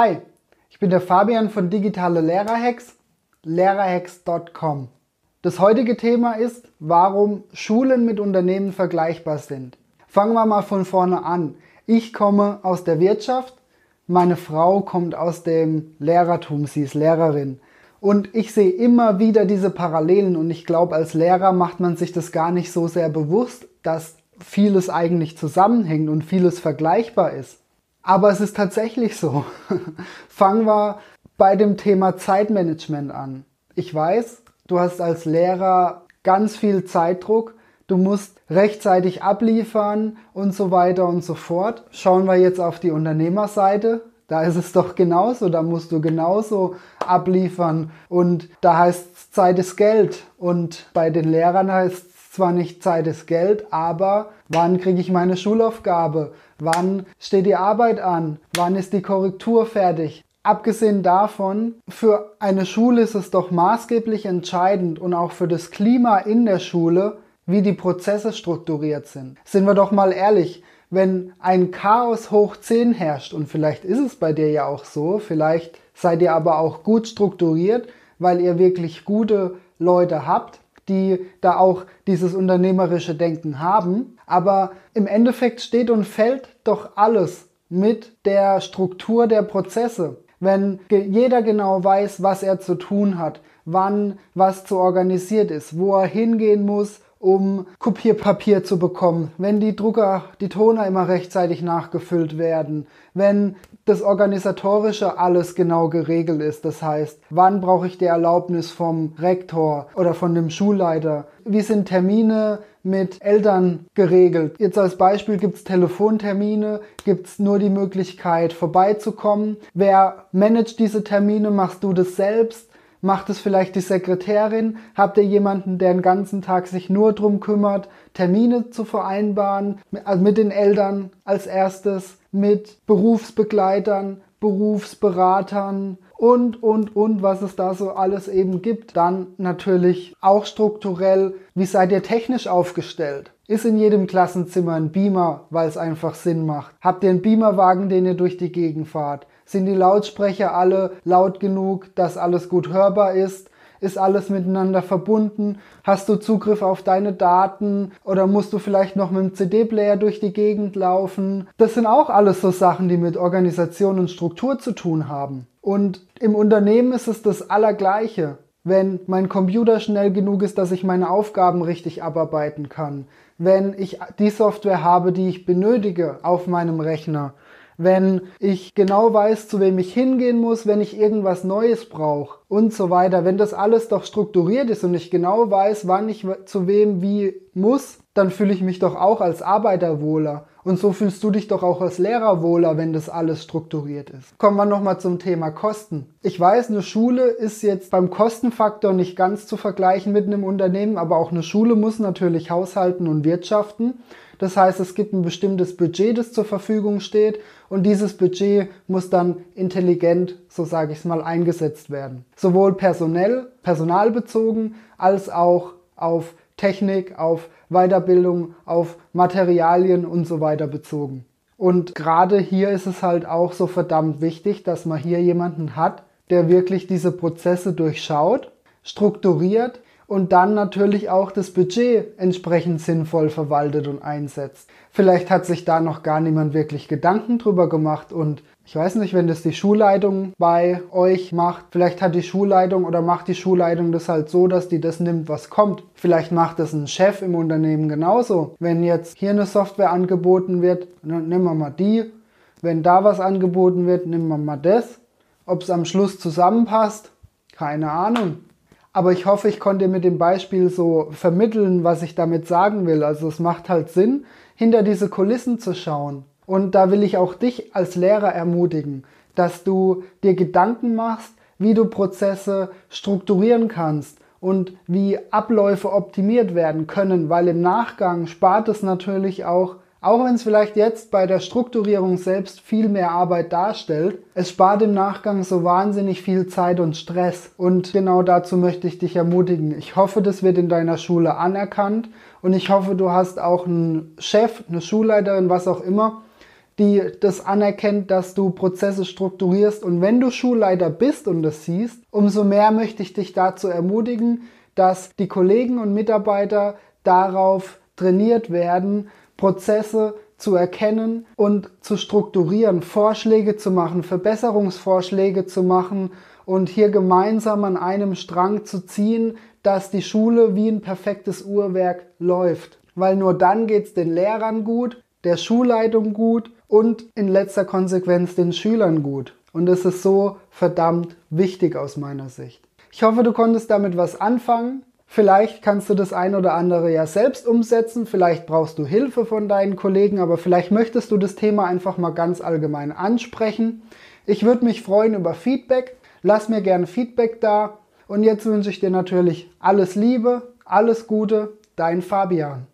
Hi, ich bin der Fabian von Digitale Lehrerhacks, lehrerhacks.com. Das heutige Thema ist, warum Schulen mit Unternehmen vergleichbar sind. Fangen wir mal von vorne an. Ich komme aus der Wirtschaft, meine Frau kommt aus dem Lehrertum, sie ist Lehrerin. Und ich sehe immer wieder diese Parallelen und ich glaube, als Lehrer macht man sich das gar nicht so sehr bewusst, dass vieles eigentlich zusammenhängt und vieles vergleichbar ist. Aber es ist tatsächlich so. Fangen wir bei dem Thema Zeitmanagement an. Ich weiß, du hast als Lehrer ganz viel Zeitdruck. Du musst rechtzeitig abliefern und so weiter und so fort. Schauen wir jetzt auf die Unternehmerseite. Da ist es doch genauso, da musst du genauso abliefern und da heißt Zeit ist Geld und bei den Lehrern heißt zwar nicht Zeit ist Geld, aber wann kriege ich meine Schulaufgabe? Wann steht die Arbeit an? Wann ist die Korrektur fertig? Abgesehen davon, für eine Schule ist es doch maßgeblich entscheidend und auch für das Klima in der Schule, wie die Prozesse strukturiert sind. Sind wir doch mal ehrlich, wenn ein Chaos hoch 10 herrscht, und vielleicht ist es bei dir ja auch so, vielleicht seid ihr aber auch gut strukturiert, weil ihr wirklich gute Leute habt, die da auch dieses unternehmerische Denken haben. Aber im Endeffekt steht und fällt doch alles mit der Struktur der Prozesse. Wenn jeder genau weiß, was er zu tun hat, wann was zu organisiert ist, wo er hingehen muss, um Kopierpapier zu bekommen, wenn die Drucker, die Toner immer rechtzeitig nachgefüllt werden, wenn das Organisatorische alles genau geregelt ist. Das heißt, wann brauche ich die Erlaubnis vom Rektor oder von dem Schulleiter? Wie sind Termine mit Eltern geregelt? Jetzt als Beispiel gibt es Telefontermine, gibt es nur die Möglichkeit vorbeizukommen. Wer managt diese Termine? Machst du das selbst? Macht es vielleicht die Sekretärin? Habt ihr jemanden, der den ganzen Tag sich nur drum kümmert, Termine zu vereinbaren? Also mit den Eltern als erstes, mit Berufsbegleitern, Berufsberatern und, und, und, was es da so alles eben gibt. Dann natürlich auch strukturell, wie seid ihr technisch aufgestellt? Ist in jedem Klassenzimmer ein Beamer, weil es einfach Sinn macht? Habt ihr einen Beamerwagen, den ihr durch die Gegend fahrt? Sind die Lautsprecher alle laut genug, dass alles gut hörbar ist? Ist alles miteinander verbunden? Hast du Zugriff auf deine Daten oder musst du vielleicht noch mit dem CD-Player durch die Gegend laufen? Das sind auch alles so Sachen, die mit Organisation und Struktur zu tun haben. Und im Unternehmen ist es das Allergleiche. Wenn mein Computer schnell genug ist, dass ich meine Aufgaben richtig abarbeiten kann. Wenn ich die Software habe, die ich benötige auf meinem Rechner wenn ich genau weiß, zu wem ich hingehen muss, wenn ich irgendwas Neues brauche und so weiter. Wenn das alles doch strukturiert ist und ich genau weiß, wann ich zu wem wie muss, dann fühle ich mich doch auch als Arbeiter wohler. Und so fühlst du dich doch auch als Lehrer wohler, wenn das alles strukturiert ist. Kommen wir nochmal zum Thema Kosten. Ich weiß, eine Schule ist jetzt beim Kostenfaktor nicht ganz zu vergleichen mit einem Unternehmen, aber auch eine Schule muss natürlich haushalten und wirtschaften. Das heißt, es gibt ein bestimmtes Budget, das zur Verfügung steht und dieses Budget muss dann intelligent, so sage ich es mal, eingesetzt werden. Sowohl personell, personalbezogen, als auch auf Technik, auf Weiterbildung, auf Materialien und so weiter bezogen. Und gerade hier ist es halt auch so verdammt wichtig, dass man hier jemanden hat, der wirklich diese Prozesse durchschaut, strukturiert und dann natürlich auch das Budget entsprechend sinnvoll verwaltet und einsetzt. Vielleicht hat sich da noch gar niemand wirklich Gedanken drüber gemacht und ich weiß nicht, wenn das die Schulleitung bei euch macht, vielleicht hat die Schulleitung oder macht die Schulleitung das halt so, dass die das nimmt, was kommt. Vielleicht macht das ein Chef im Unternehmen genauso. Wenn jetzt hier eine Software angeboten wird, dann nehmen wir mal die. Wenn da was angeboten wird, nehmen wir mal das. Ob es am Schluss zusammenpasst, keine Ahnung. Aber ich hoffe, ich konnte mit dem Beispiel so vermitteln, was ich damit sagen will. Also es macht halt Sinn, hinter diese Kulissen zu schauen. Und da will ich auch dich als Lehrer ermutigen, dass du dir Gedanken machst, wie du Prozesse strukturieren kannst und wie Abläufe optimiert werden können, weil im Nachgang spart es natürlich auch auch wenn es vielleicht jetzt bei der Strukturierung selbst viel mehr Arbeit darstellt, es spart im Nachgang so wahnsinnig viel Zeit und Stress. Und genau dazu möchte ich dich ermutigen. Ich hoffe, das wird in deiner Schule anerkannt und ich hoffe, du hast auch einen Chef, eine Schulleiterin, was auch immer, die das anerkennt, dass du Prozesse strukturierst. Und wenn du Schulleiter bist und das siehst, umso mehr möchte ich dich dazu ermutigen, dass die Kollegen und Mitarbeiter darauf trainiert werden, Prozesse zu erkennen und zu strukturieren, Vorschläge zu machen, Verbesserungsvorschläge zu machen und hier gemeinsam an einem Strang zu ziehen, dass die Schule wie ein perfektes Uhrwerk läuft. Weil nur dann geht es den Lehrern gut, der Schulleitung gut und in letzter Konsequenz den Schülern gut. Und das ist so verdammt wichtig aus meiner Sicht. Ich hoffe, du konntest damit was anfangen. Vielleicht kannst du das ein oder andere ja selbst umsetzen, vielleicht brauchst du Hilfe von deinen Kollegen, aber vielleicht möchtest du das Thema einfach mal ganz allgemein ansprechen. Ich würde mich freuen über Feedback. Lass mir gerne Feedback da. Und jetzt wünsche ich dir natürlich alles Liebe, alles Gute, dein Fabian.